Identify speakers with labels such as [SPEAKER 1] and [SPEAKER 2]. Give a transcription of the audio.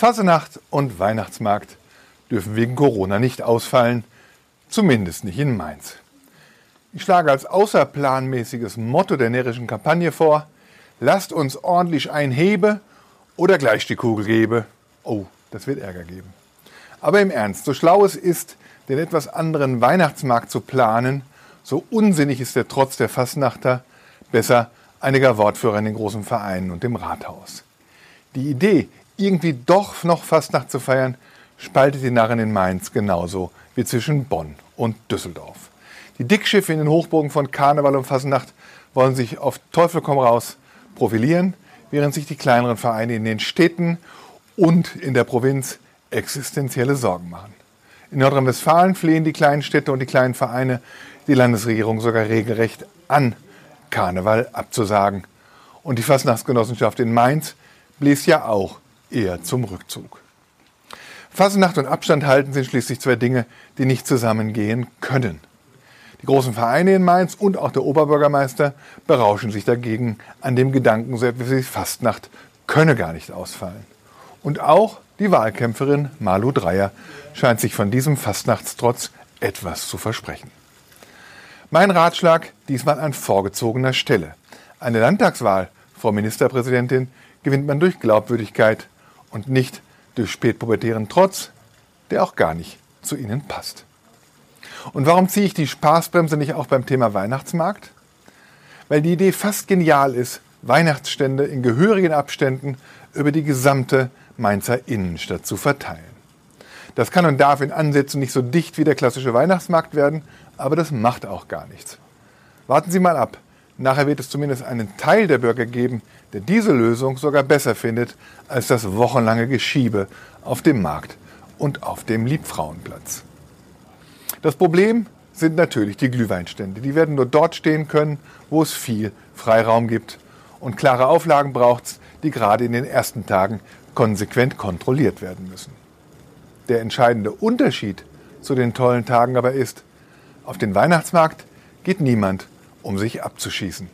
[SPEAKER 1] Fasenacht und Weihnachtsmarkt dürfen wegen Corona nicht ausfallen, zumindest nicht in Mainz. Ich schlage als außerplanmäßiges Motto der närrischen Kampagne vor, lasst uns ordentlich einhebe oder gleich die Kugel gebe. Oh, das wird Ärger geben. Aber im Ernst, so schlau es ist, den etwas anderen Weihnachtsmarkt zu planen, so unsinnig ist der Trotz der Fastnachter, besser einiger Wortführer in den großen Vereinen und dem Rathaus. Die Idee, irgendwie doch noch Fastnacht zu feiern, spaltet die Narren in Mainz genauso wie zwischen Bonn und Düsseldorf. Die Dickschiffe in den Hochburgen von Karneval und Fasnacht wollen sich auf Teufel komm raus profilieren, während sich die kleineren Vereine in den Städten und in der Provinz existenzielle Sorgen machen. In Nordrhein-Westfalen flehen die kleinen Städte und die kleinen Vereine die Landesregierung sogar regelrecht an, Karneval abzusagen. Und die Fastnachtsgenossenschaft in Mainz bläst ja auch eher zum Rückzug. Fasnacht und Abstand halten sind schließlich zwei Dinge, die nicht zusammengehen können. Die großen Vereine in Mainz und auch der Oberbürgermeister berauschen sich dagegen an dem Gedanken, so etwas wie Fastnacht könne gar nicht ausfallen. Und auch die Wahlkämpferin Malu Dreyer scheint sich von diesem Fastnachtstrotz etwas zu versprechen. Mein Ratschlag diesmal an vorgezogener Stelle. Eine Landtagswahl, Frau Ministerpräsidentin, gewinnt man durch Glaubwürdigkeit und nicht durch spätpubertären Trotz, der auch gar nicht zu Ihnen passt. Und warum ziehe ich die Spaßbremse nicht auch beim Thema Weihnachtsmarkt? Weil die Idee fast genial ist, Weihnachtsstände in gehörigen Abständen über die gesamte Mainzer Innenstadt zu verteilen. Das kann und darf in Ansätzen nicht so dicht wie der klassische Weihnachtsmarkt werden, aber das macht auch gar nichts. Warten Sie mal ab. Nachher wird es zumindest einen Teil der Bürger geben, der diese Lösung sogar besser findet als das wochenlange Geschiebe auf dem Markt und auf dem Liebfrauenplatz. Das Problem sind natürlich die Glühweinstände. Die werden nur dort stehen können, wo es viel Freiraum gibt. Und klare Auflagen braucht es, die gerade in den ersten Tagen konsequent kontrolliert werden müssen. Der entscheidende Unterschied zu den tollen Tagen aber ist, auf den Weihnachtsmarkt geht niemand, um sich abzuschießen.